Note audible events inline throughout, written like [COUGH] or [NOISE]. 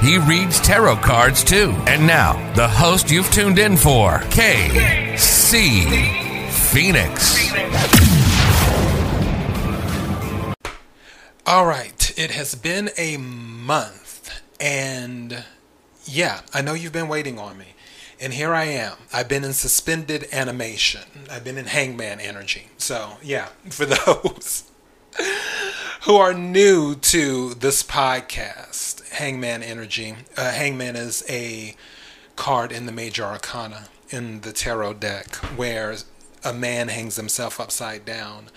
He reads tarot cards too. And now, the host you've tuned in for, KC Phoenix. All right, it has been a month, and yeah, I know you've been waiting on me. And here I am. I've been in suspended animation. I've been in hangman energy. So, yeah, for [LAUGHS] those who are new to this podcast, Hangman Energy, uh, Hangman is a card in the Major Arcana in the tarot deck where a man hangs himself upside down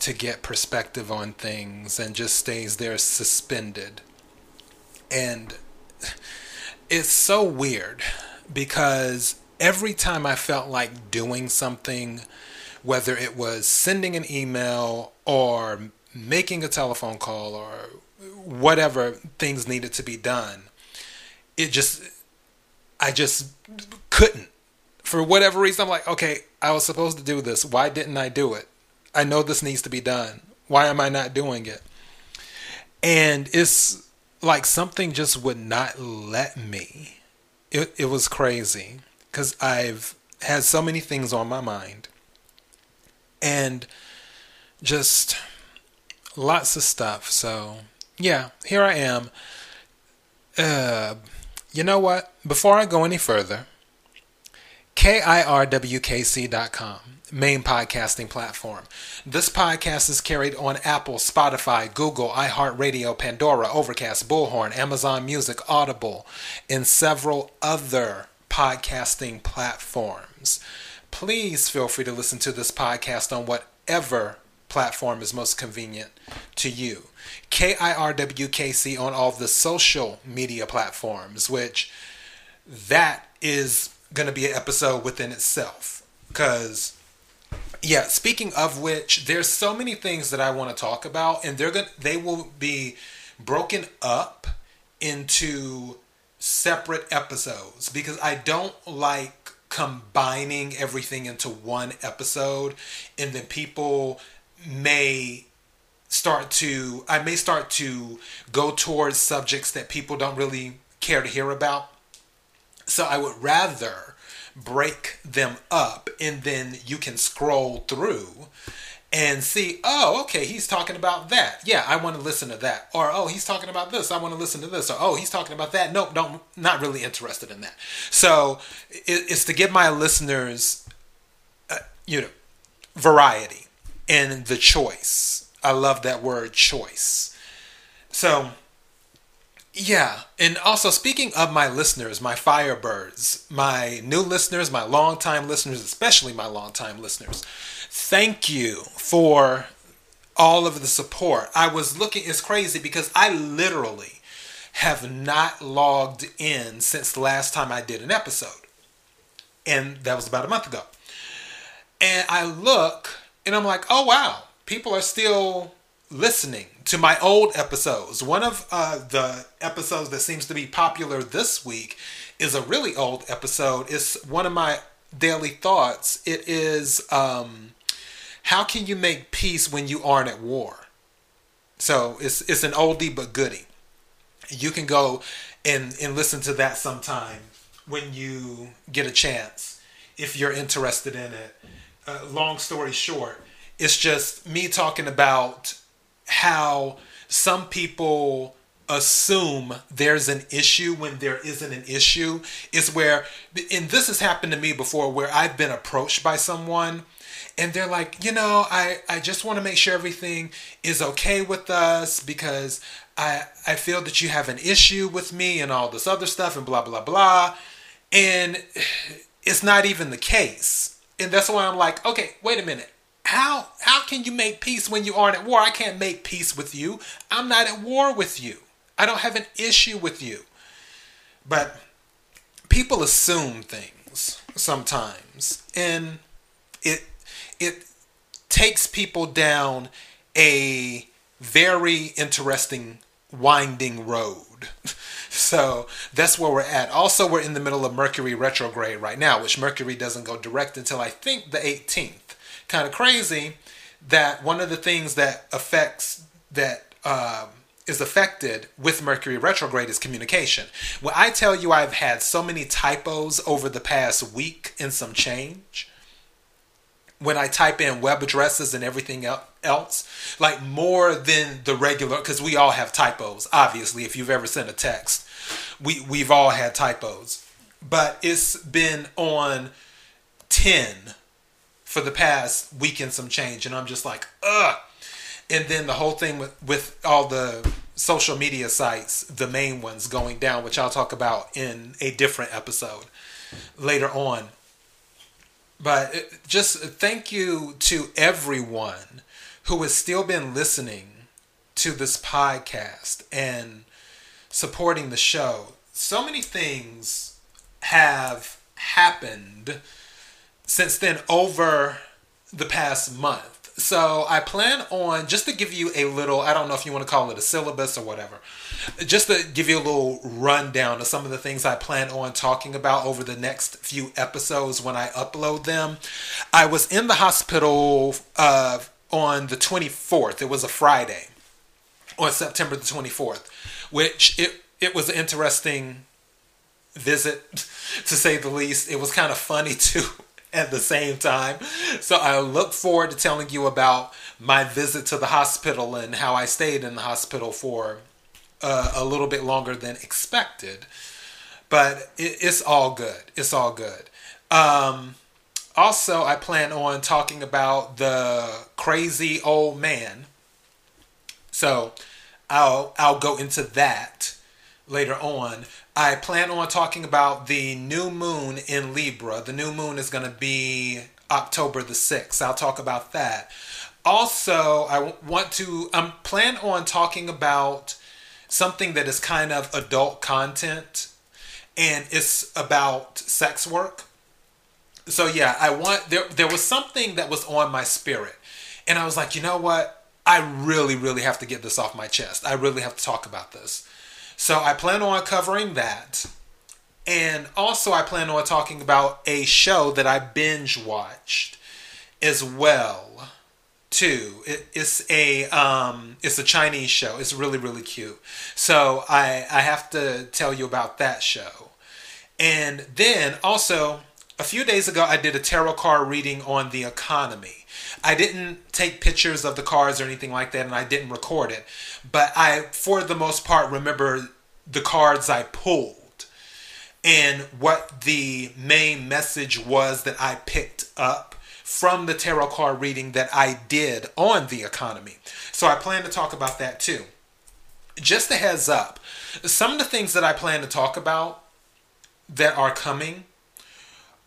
to get perspective on things and just stays there suspended. And it's so weird because every time I felt like doing something, whether it was sending an email or making a telephone call or whatever things needed to be done, it just, I just couldn't. For whatever reason, I'm like, okay, I was supposed to do this. Why didn't I do it? I know this needs to be done. Why am I not doing it? And it's like something just would not let me. It, it was crazy because I've had so many things on my mind and just lots of stuff. So, yeah, here I am. Uh, you know what? Before I go any further, KIRWKC.com, main podcasting platform. This podcast is carried on Apple, Spotify, Google, iHeartRadio, Pandora, Overcast, Bullhorn, Amazon Music, Audible, and several other podcasting platforms. Please feel free to listen to this podcast on whatever platform is most convenient to you. KIRWKC on all the social media platforms, which that is going to be an episode within itself. Because, yeah, speaking of which, there's so many things that I want to talk about, and they're going to they will be broken up into separate episodes because I don't like combining everything into one episode and then people may start to I may start to go towards subjects that people don't really care to hear about. So I would rather break them up and then you can scroll through and see, oh, okay, he's talking about that. Yeah, I want to listen to that. Or oh, he's talking about this. I want to listen to this. Or oh, he's talking about that. Nope, don't not really interested in that. So it's to give my listeners, uh, you know, variety and the choice. I love that word choice. So yeah, and also speaking of my listeners, my Firebirds, my new listeners, my longtime listeners, especially my longtime listeners, thank you for all of the support. I was looking, it's crazy because I literally have not logged in since the last time I did an episode. And that was about a month ago. And I look and I'm like, oh wow, people are still listening to my old episodes. One of uh, the episodes that seems to be popular this week is a really old episode. It's one of my daily thoughts. It is um, how can you make peace when you aren't at war? So it's it's an oldie but goodie. You can go and and listen to that sometime when you get a chance if you're interested in it. Uh, long story short, it's just me talking about how some people assume there's an issue when there isn't an issue is where and this has happened to me before where I've been approached by someone and they're like, you know, I, I just want to make sure everything is okay with us because I I feel that you have an issue with me and all this other stuff and blah blah blah. And [SIGHS] it's not even the case. And that's why I'm like, okay, wait a minute how how can you make peace when you aren't at war? I can't make peace with you. I'm not at war with you. I don't have an issue with you. But people assume things. sometimes, and it it takes people down a very interesting winding road. [LAUGHS] So that's where we're at. Also, we're in the middle of Mercury retrograde right now, which Mercury doesn't go direct until I think the 18th. Kind of crazy that one of the things that affects that um, is affected with Mercury retrograde is communication. When I tell you I've had so many typos over the past week and some change, when I type in web addresses and everything else, like more than the regular, because we all have typos, obviously, if you've ever sent a text, we, we've all had typos. But it's been on 10 for the past week and some change, and I'm just like, ugh. And then the whole thing with, with all the social media sites, the main ones going down, which I'll talk about in a different episode later on but uh, just thank you to everyone who has still been listening to this podcast and supporting the show. So many things have happened since then over the past month. So I plan on just to give you a little, I don't know if you want to call it a syllabus or whatever, just to give you a little rundown of some of the things I plan on talking about over the next few episodes when I upload them. I was in the hospital uh, on the 24th. It was a Friday on September the 24th, which it, it was an interesting visit [LAUGHS] to say the least. It was kind of funny [LAUGHS] too at the same time. So I look forward to telling you about my visit to the hospital and how I stayed in the hospital for uh, a little bit longer than expected. But it, it's all good. It's all good. Um, also, I plan on talking about the crazy old man. So I'll I'll go into that later on. I plan on talking about the new moon in Libra. The new moon is going to be October the 6th. I'll talk about that. Also, I want to I'm plan on talking about something that is kind of adult content and it's about sex work. So yeah, I want there there was something that was on my spirit. And I was like, "You know what? I really really have to get this off my chest. I really have to talk about this." So I plan on covering that. And also I plan on talking about a show that I binge watched as well too. It, it's a um, it's a Chinese show. It's really really cute. So I I have to tell you about that show. And then also a few days ago I did a tarot card reading on the economy. I didn't take pictures of the cards or anything like that and I didn't record it. But I for the most part remember the cards I pulled and what the main message was that I picked up from the tarot card reading that I did on the economy. So I plan to talk about that too. Just a heads up, some of the things that I plan to talk about that are coming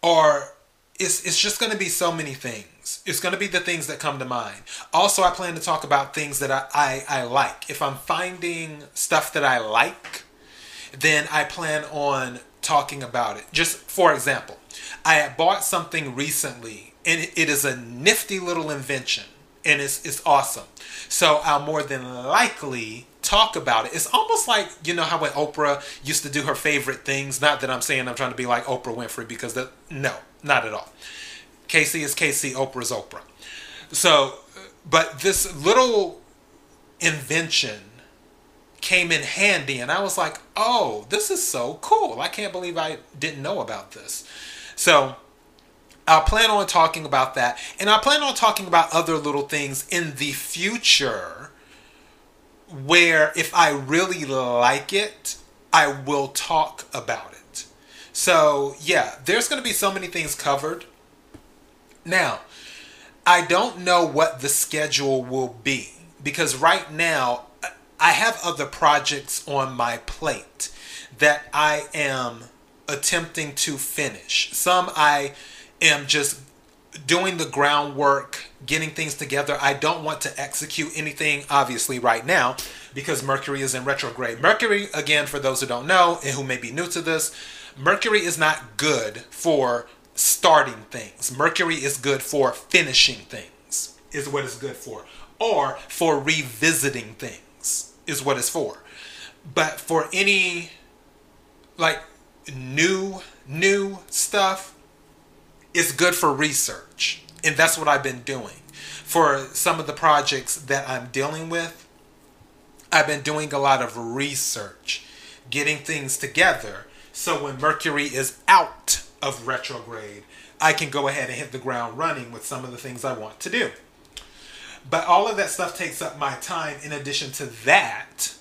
are it's it's just going to be so many things. It's going to be the things that come to mind. Also, I plan to talk about things that I, I, I like. If I'm finding stuff that I like, then I plan on talking about it. Just for example, I bought something recently and it is a nifty little invention and it's, it's awesome. So I'll more than likely talk about it. It's almost like, you know, how when Oprah used to do her favorite things, not that I'm saying I'm trying to be like Oprah Winfrey because that, no, not at all. KC is KC, Oprah is Oprah. So, but this little invention came in handy and I was like, oh, this is so cool. I can't believe I didn't know about this. So, I'll plan on talking about that. And I plan on talking about other little things in the future where if I really like it, I will talk about it. So, yeah, there's going to be so many things covered. Now, I don't know what the schedule will be because right now I have other projects on my plate that I am attempting to finish. Some I am just doing the groundwork, getting things together. I don't want to execute anything, obviously, right now because Mercury is in retrograde. Mercury, again, for those who don't know and who may be new to this, Mercury is not good for starting things. Mercury is good for finishing things, is what it's good for. Or for revisiting things, is what it's for. But for any like new new stuff, it's good for research. And that's what I've been doing. For some of the projects that I'm dealing with, I've been doing a lot of research, getting things together. So when Mercury is out of retrograde, I can go ahead and hit the ground running with some of the things I want to do. But all of that stuff takes up my time. In addition to that,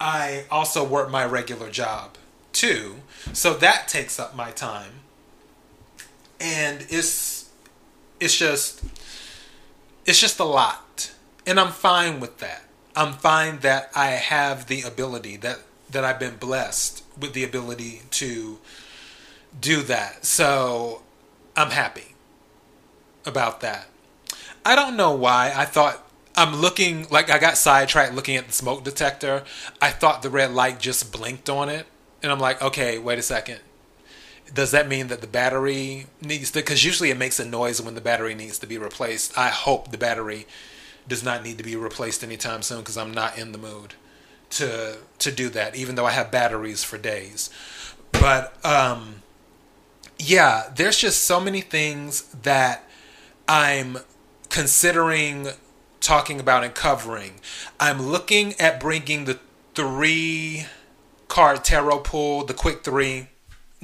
I also work my regular job too. So that takes up my time. And it's it's just it's just a lot. And I'm fine with that. I'm fine that I have the ability that that I've been blessed with the ability to do that. So I'm happy about that. I don't know why. I thought I'm looking like I got sidetracked looking at the smoke detector. I thought the red light just blinked on it. And I'm like, okay, wait a second. Does that mean that the battery needs to? Because usually it makes a noise when the battery needs to be replaced. I hope the battery does not need to be replaced anytime soon because I'm not in the mood to to do that. Even though I have batteries for days, but um, yeah, there's just so many things that I'm considering talking about and covering. I'm looking at bringing the three card tarot pool, the quick three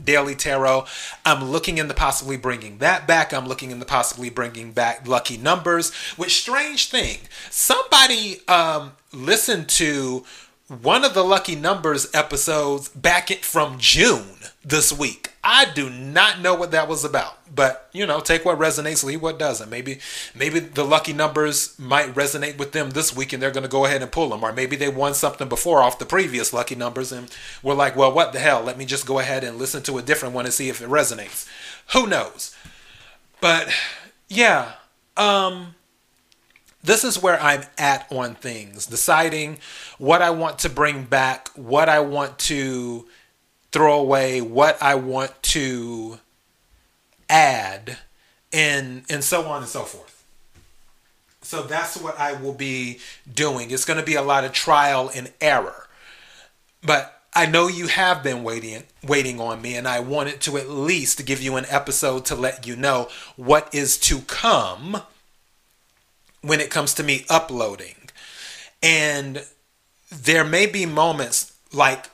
daily tarot. I'm looking into possibly bringing that back. I'm looking into possibly bringing back lucky numbers. Which strange thing, somebody um, listened to one of the lucky numbers episodes back from June this week. I do not know what that was about, but you know, take what resonates, leave what doesn't. Maybe, maybe the lucky numbers might resonate with them this week, and they're going to go ahead and pull them, or maybe they won something before off the previous lucky numbers, and we're like, well, what the hell? Let me just go ahead and listen to a different one and see if it resonates. Who knows? But yeah, um, this is where I'm at on things, deciding what I want to bring back, what I want to throw away, what I want to add, and and so on and so forth. So that's what I will be doing. It's going to be a lot of trial and error. But I know you have been waiting waiting on me and I wanted to at least give you an episode to let you know what is to come when it comes to me uploading. And there may be moments like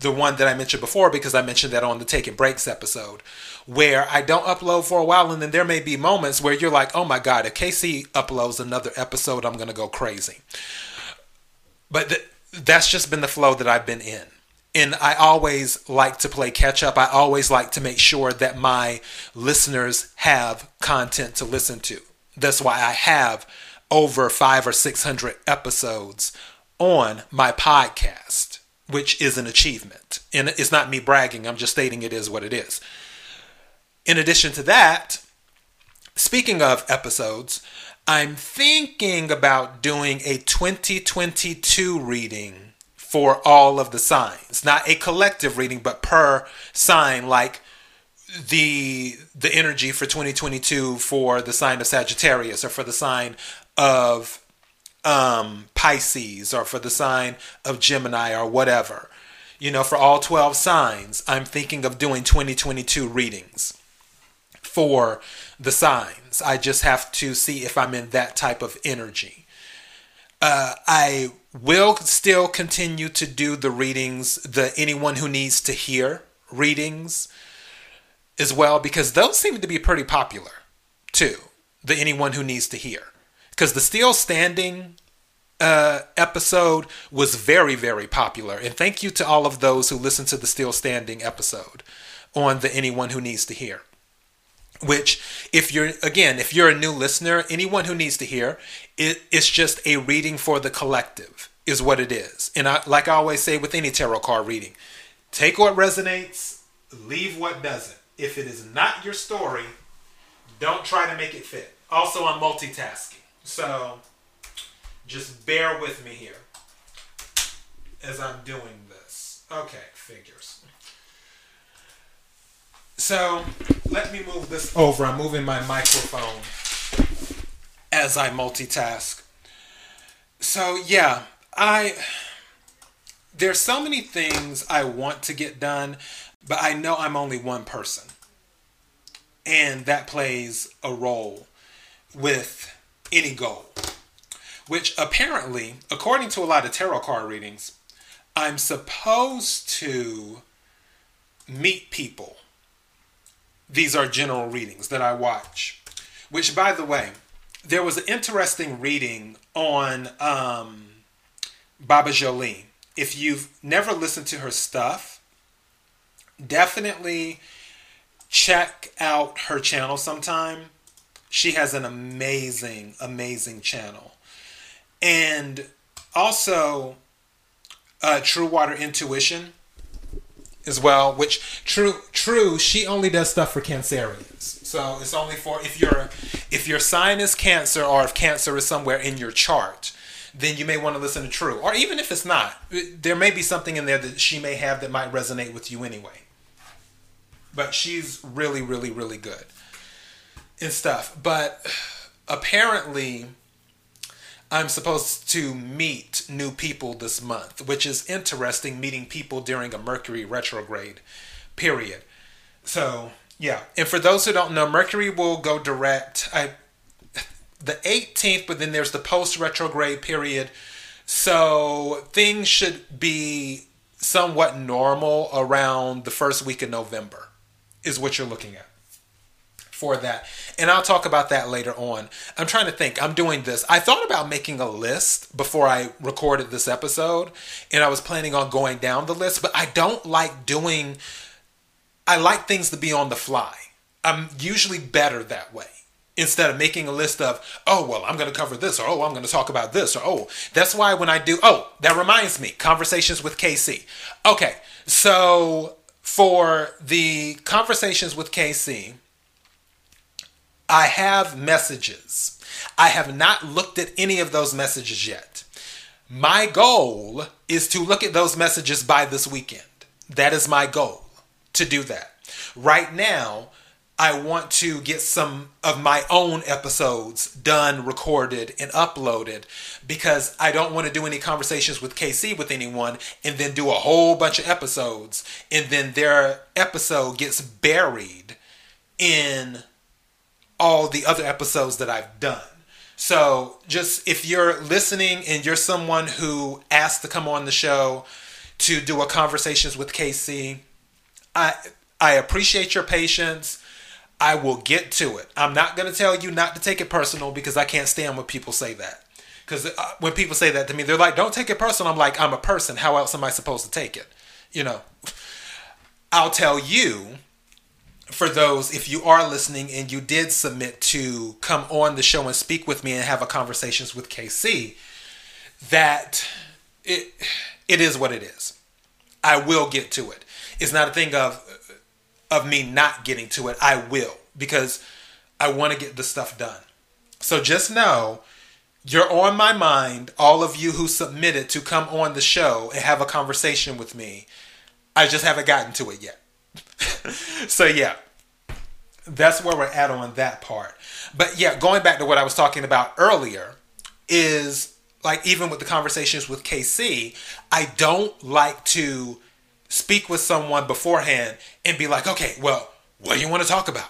the one that I mentioned before because I mentioned that on the Taking Breaks episode where I don't upload for a while and then there may be moments where you're like, "Oh my god, if KC uploads another episode, I'm going to go crazy." But th- that's just been the flow that I've been in. And I always like to play catch up. I always like to make sure that my listeners have content to listen to. That's why I have over 5 or 600 episodes on my podcast which is an achievement. And it's not me bragging, I'm just stating it is what it is. In addition to that, speaking of episodes, I'm thinking about doing a 2022 reading for all of the signs. Not a collective reading, but per sign, like the the energy for 2022 for the sign of Sagittarius or for the sign of um, Pisces or for the sign of Gemini or whatever. You know, for all 12 signs, I'm thinking of doing 2022 readings for the signs. I just have to see if I'm in that type of energy. Uh, I will still continue to do the readings, the anyone who needs to hear readings as well, because those seem to be pretty popular too. The anyone who needs to hear because the Still Standing uh, episode was very, very popular. And thank you to all of those who listened to the Still Standing episode on the Anyone Who Needs to Hear. Which, if you're, again, if you're a new listener, anyone who needs to hear, it, it's just a reading for the collective, is what it is. And I, like I always say with any tarot card reading, take what resonates, leave what doesn't. If it is not your story, don't try to make it fit. Also, I'm multitasking. So just bear with me here as I'm doing this. Okay, figures. So let me move this over. I'm moving my microphone as I multitask. So yeah, I there's so many things I want to get done, but I know I'm only one person. And that plays a role with any goal. Which apparently, according to a lot of tarot card readings, I'm supposed to meet people. These are general readings that I watch. Which, by the way, there was an interesting reading on um, Baba Jolie. If you've never listened to her stuff, definitely check out her channel sometime. She has an amazing, amazing channel. And also, uh, True Water Intuition as well, which true true she only does stuff for cancerians. So it's only for if your if your sign is cancer or if cancer is somewhere in your chart, then you may want to listen to True. Or even if it's not, there may be something in there that she may have that might resonate with you anyway. But she's really, really, really good and stuff. But apparently I'm supposed to meet new people this month, which is interesting meeting people during a Mercury retrograde period. So, yeah. And for those who don't know, Mercury will go direct I, the 18th, but then there's the post retrograde period. So, things should be somewhat normal around the first week of November, is what you're looking at for that. And I'll talk about that later on. I'm trying to think. I'm doing this. I thought about making a list before I recorded this episode, and I was planning on going down the list, but I don't like doing I like things to be on the fly. I'm usually better that way. Instead of making a list of, oh, well, I'm going to cover this, or oh, I'm going to talk about this, or oh, that's why when I do, oh, that reminds me, conversations with KC. Okay, so for the conversations with KC, I have messages. I have not looked at any of those messages yet. My goal is to look at those messages by this weekend. That is my goal to do that. Right now, I want to get some of my own episodes done, recorded, and uploaded because I don't want to do any conversations with KC with anyone and then do a whole bunch of episodes and then their episode gets buried in all the other episodes that I've done. So, just if you're listening and you're someone who asked to come on the show to do a conversations with KC, I I appreciate your patience. I will get to it. I'm not going to tell you not to take it personal because I can't stand when people say that. Because uh, when people say that to me, they're like, "Don't take it personal." I'm like, "I'm a person. How else am I supposed to take it?" You know. I'll tell you for those, if you are listening and you did submit to come on the show and speak with me and have a conversations with KC, that it it is what it is. I will get to it. It's not a thing of of me not getting to it. I will because I want to get the stuff done. So just know you're on my mind, all of you who submitted to come on the show and have a conversation with me. I just haven't gotten to it yet. [LAUGHS] so yeah, that's where we're at on that part. But yeah, going back to what I was talking about earlier is like even with the conversations with KC, I don't like to speak with someone beforehand and be like, okay, well, what do you want to talk about?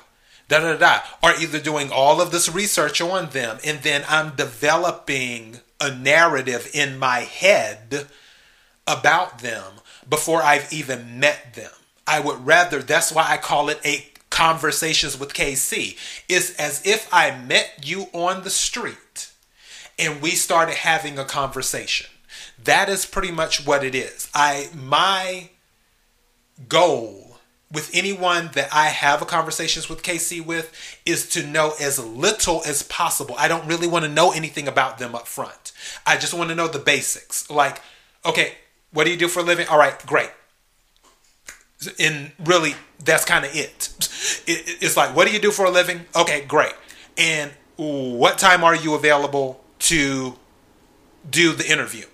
Da da da. Or either doing all of this research on them and then I'm developing a narrative in my head about them before I've even met them. I would rather, that's why I call it a conversations with KC. It's as if I met you on the street and we started having a conversation. That is pretty much what it is. I my goal with anyone that I have a conversations with KC with is to know as little as possible. I don't really want to know anything about them up front. I just want to know the basics. Like, okay, what do you do for a living? All right, great and really that's kind of it. it. It's like, what do you do for a living? Okay, great. And what time are you available to do the interview?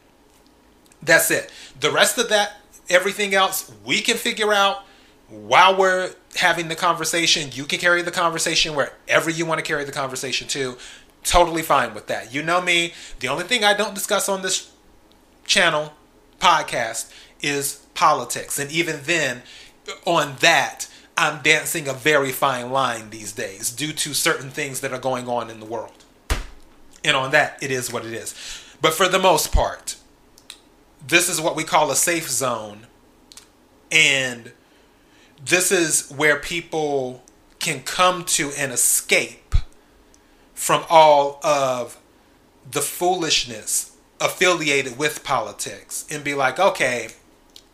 That's it. The rest of that, everything else, we can figure out while we're having the conversation. You can carry the conversation wherever you want to carry the conversation to. Totally fine with that. You know me. The only thing I don't discuss on this channel, podcast, is politics. And even then, on that, I'm dancing a very fine line these days due to certain things that are going on in the world. And on that, it is what it is. But for the most part, this is what we call a safe zone. And this is where people can come to and escape from all of the foolishness affiliated with politics and be like, okay,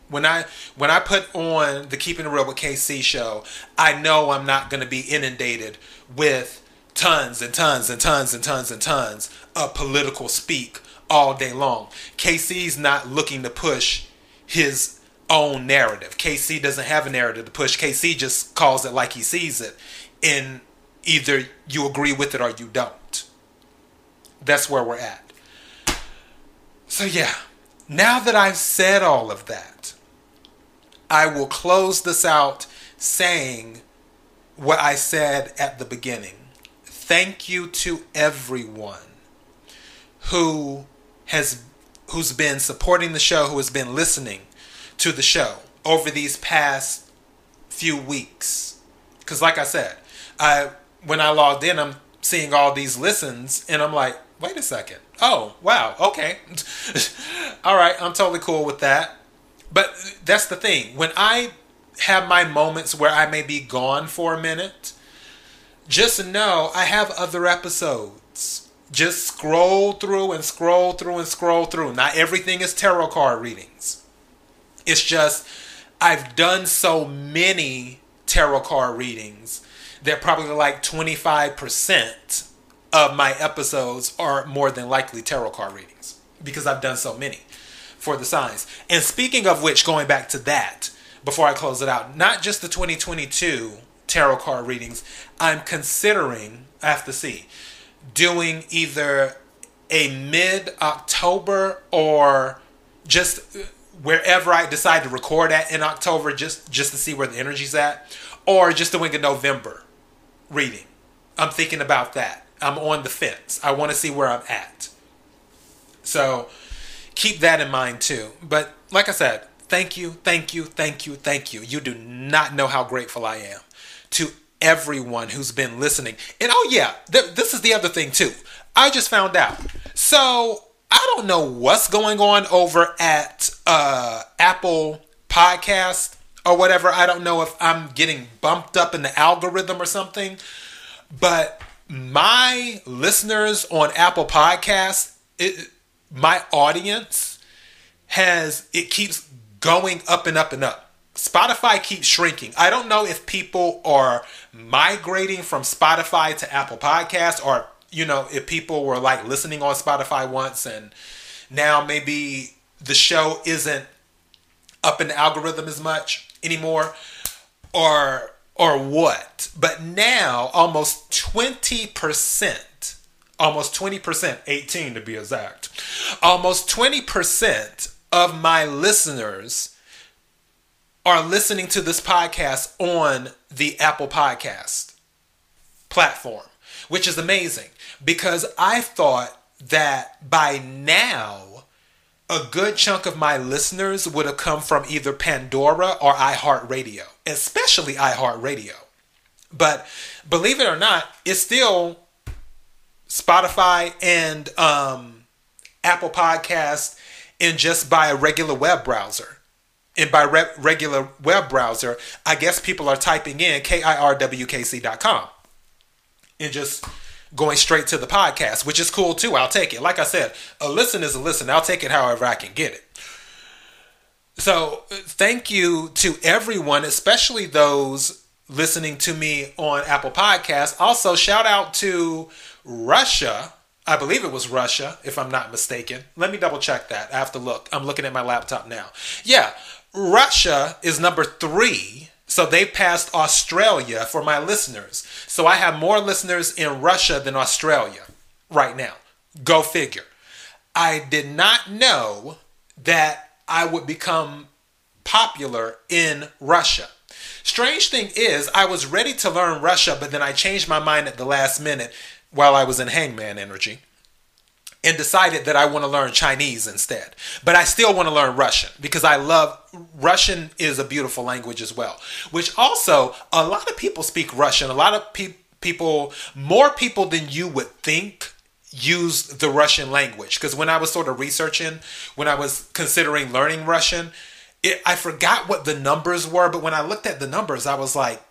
when I when I put on the Keeping It Real with KC show, I know I'm not going to be inundated with tons and tons and tons and tons and tons of political speak all day long. KC's not looking to push his own narrative. KC doesn't have a narrative to push. KC just calls it like he sees it. And either you agree with it or you don't. That's where we're at. So, yeah, now that I've said all of that, I will close this out saying what I said at the beginning. Thank you to everyone who has who's been supporting the show, who has been listening to the show over these past few weeks. Cuz like I said, I when I logged in, I'm seeing all these listens and I'm like, "Wait a second. Oh, wow. Okay. [LAUGHS] all right, I'm totally cool with that." But that's the thing. When I have my moments where I may be gone for a minute, just know I have other episodes. Just scroll through and scroll through and scroll through. Not everything is tarot card readings. It's just I've done so many tarot card readings that probably like 25% of my episodes are more than likely tarot card readings because I've done so many for the signs. And speaking of which, going back to that before I close it out, not just the 2022 tarot card readings, I'm considering, I have to see, doing either a mid October or just uh, wherever I decide to record at in October just just to see where the energy's at or just doing a November reading. I'm thinking about that. I'm on the fence. I want to see where I'm at. So, keep that in mind too. But like I said, thank you, thank you, thank you, thank you. You do not know how grateful I am to everyone who's been listening. And oh, yeah, th- this is the other thing too. I just found out. So I don't know what's going on over at uh, Apple Podcast or whatever. I don't know if I'm getting bumped up in the algorithm or something. But my listeners on Apple Podcasts, it, my audience has it keeps going up and up and up. Spotify keeps shrinking. I don't know if people are migrating from Spotify to Apple Podcasts or you know, if people were like listening on Spotify once and now maybe the show isn't up in the algorithm as much anymore or or what. But now almost 20% almost 20%, 18 to be exact, almost 20% of my listeners are listening to this podcast on the Apple Podcast platform, which is amazing because I thought that by now, a good chunk of my listeners would have come from either Pandora or iHeartRadio, especially iHeartRadio. But believe it or not, it's still Spotify and um, Apple Podcast and just by a regular web browser. And by re- regular web browser, I guess people are typing in kirwkc.com and just going straight to the podcast, which is cool too. I'll take it. Like I said, a listen is a listen. I'll take it however I can get it. So, thank you to everyone, especially those listening to me on Apple Podcasts. Also, shout out to Russia, I believe it was Russia, if I'm not mistaken. Let me double check that. I have to look. I'm looking at my laptop now. Yeah, Russia is number three. So they passed Australia for my listeners. So I have more listeners in Russia than Australia right now. Go figure. I did not know that I would become popular in Russia. Strange thing is, I was ready to learn Russia, but then I changed my mind at the last minute while I was in hangman energy and decided that I want to learn Chinese instead. But I still want to learn Russian because I love Russian is a beautiful language as well. Which also a lot of people speak Russian. A lot of pe- people, more people than you would think use the Russian language because when I was sort of researching, when I was considering learning Russian, it, I forgot what the numbers were, but when I looked at the numbers, I was like,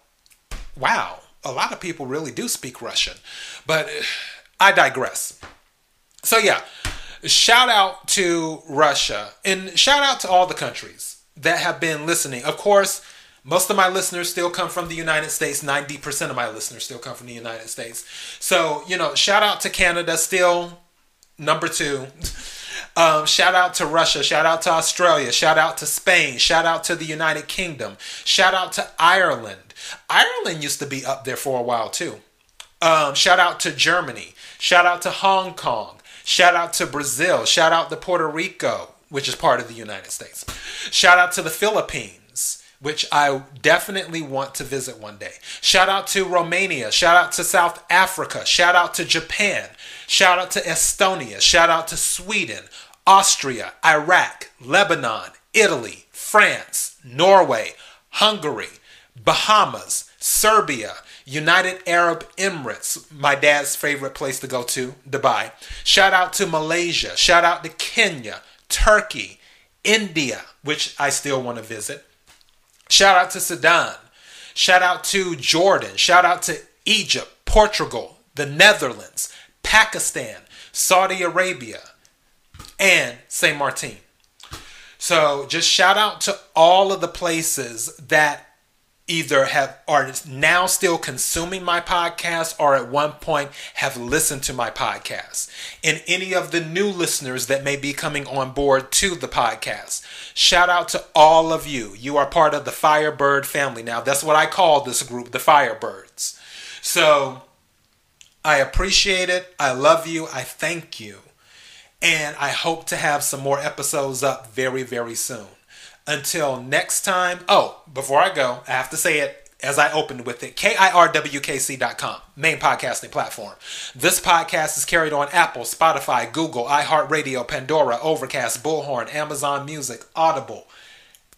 wow, a lot of people really do speak Russian. But I digress. So, yeah, shout out to Russia and shout out to all the countries that have been listening. Of course, most of my listeners still come from the United States. 90% of my listeners still come from the United States. So, you know, shout out to Canada, still number two. [LAUGHS] Um, shout out to Russia. Shout out to Australia. Shout out to Spain. Shout out to the United Kingdom. Shout out to Ireland. Ireland used to be up there for a while too. Um, shout out to Germany. Shout out to Hong Kong. Shout out to Brazil. Shout out to Puerto Rico, which is part of the United States. Shout out to the Philippines, which I definitely want to visit one day. Shout out to Romania. Shout out to South Africa. Shout out to Japan. Shout out to Estonia. Shout out to Sweden, Austria, Iraq, Lebanon, Italy, France, Norway, Hungary, Bahamas, Serbia, United Arab Emirates, my dad's favorite place to go to, Dubai. Shout out to Malaysia. Shout out to Kenya, Turkey, India, which I still want to visit. Shout out to Sudan. Shout out to Jordan. Shout out to Egypt, Portugal, the Netherlands, Pakistan, Saudi Arabia, and St. Martin. So just shout out to all of the places that either have are now still consuming my podcast or at one point have listened to my podcast. And any of the new listeners that may be coming on board to the podcast shout out to all of you. You are part of the firebird family. Now that's what i call this group the firebirds. So i appreciate it. I love you. I thank you. And i hope to have some more episodes up very very soon until next time, oh, before I go, I have to say it as I opened with it KIRWKC.com, main podcasting platform. This podcast is carried on Apple, Spotify, Google, iHeartRadio, Pandora, Overcast, Bullhorn, Amazon Music, Audible,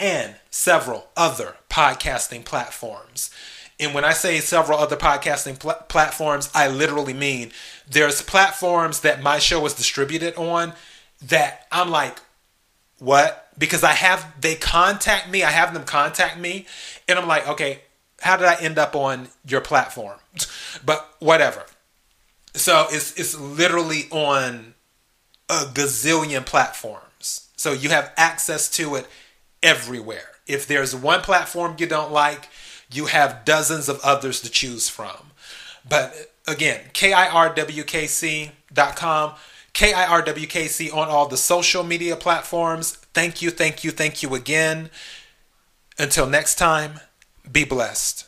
and several other podcasting platforms. And when I say several other podcasting pl- platforms, I literally mean there's platforms that my show is distributed on that I'm like, what? Because I have they contact me, I have them contact me, and I'm like, okay, how did I end up on your platform? [LAUGHS] But whatever. So it's it's literally on a gazillion platforms. So you have access to it everywhere. If there's one platform you don't like, you have dozens of others to choose from. But again, KIRWKC.com KIRWKC on all the social media platforms. Thank you, thank you, thank you again. Until next time, be blessed.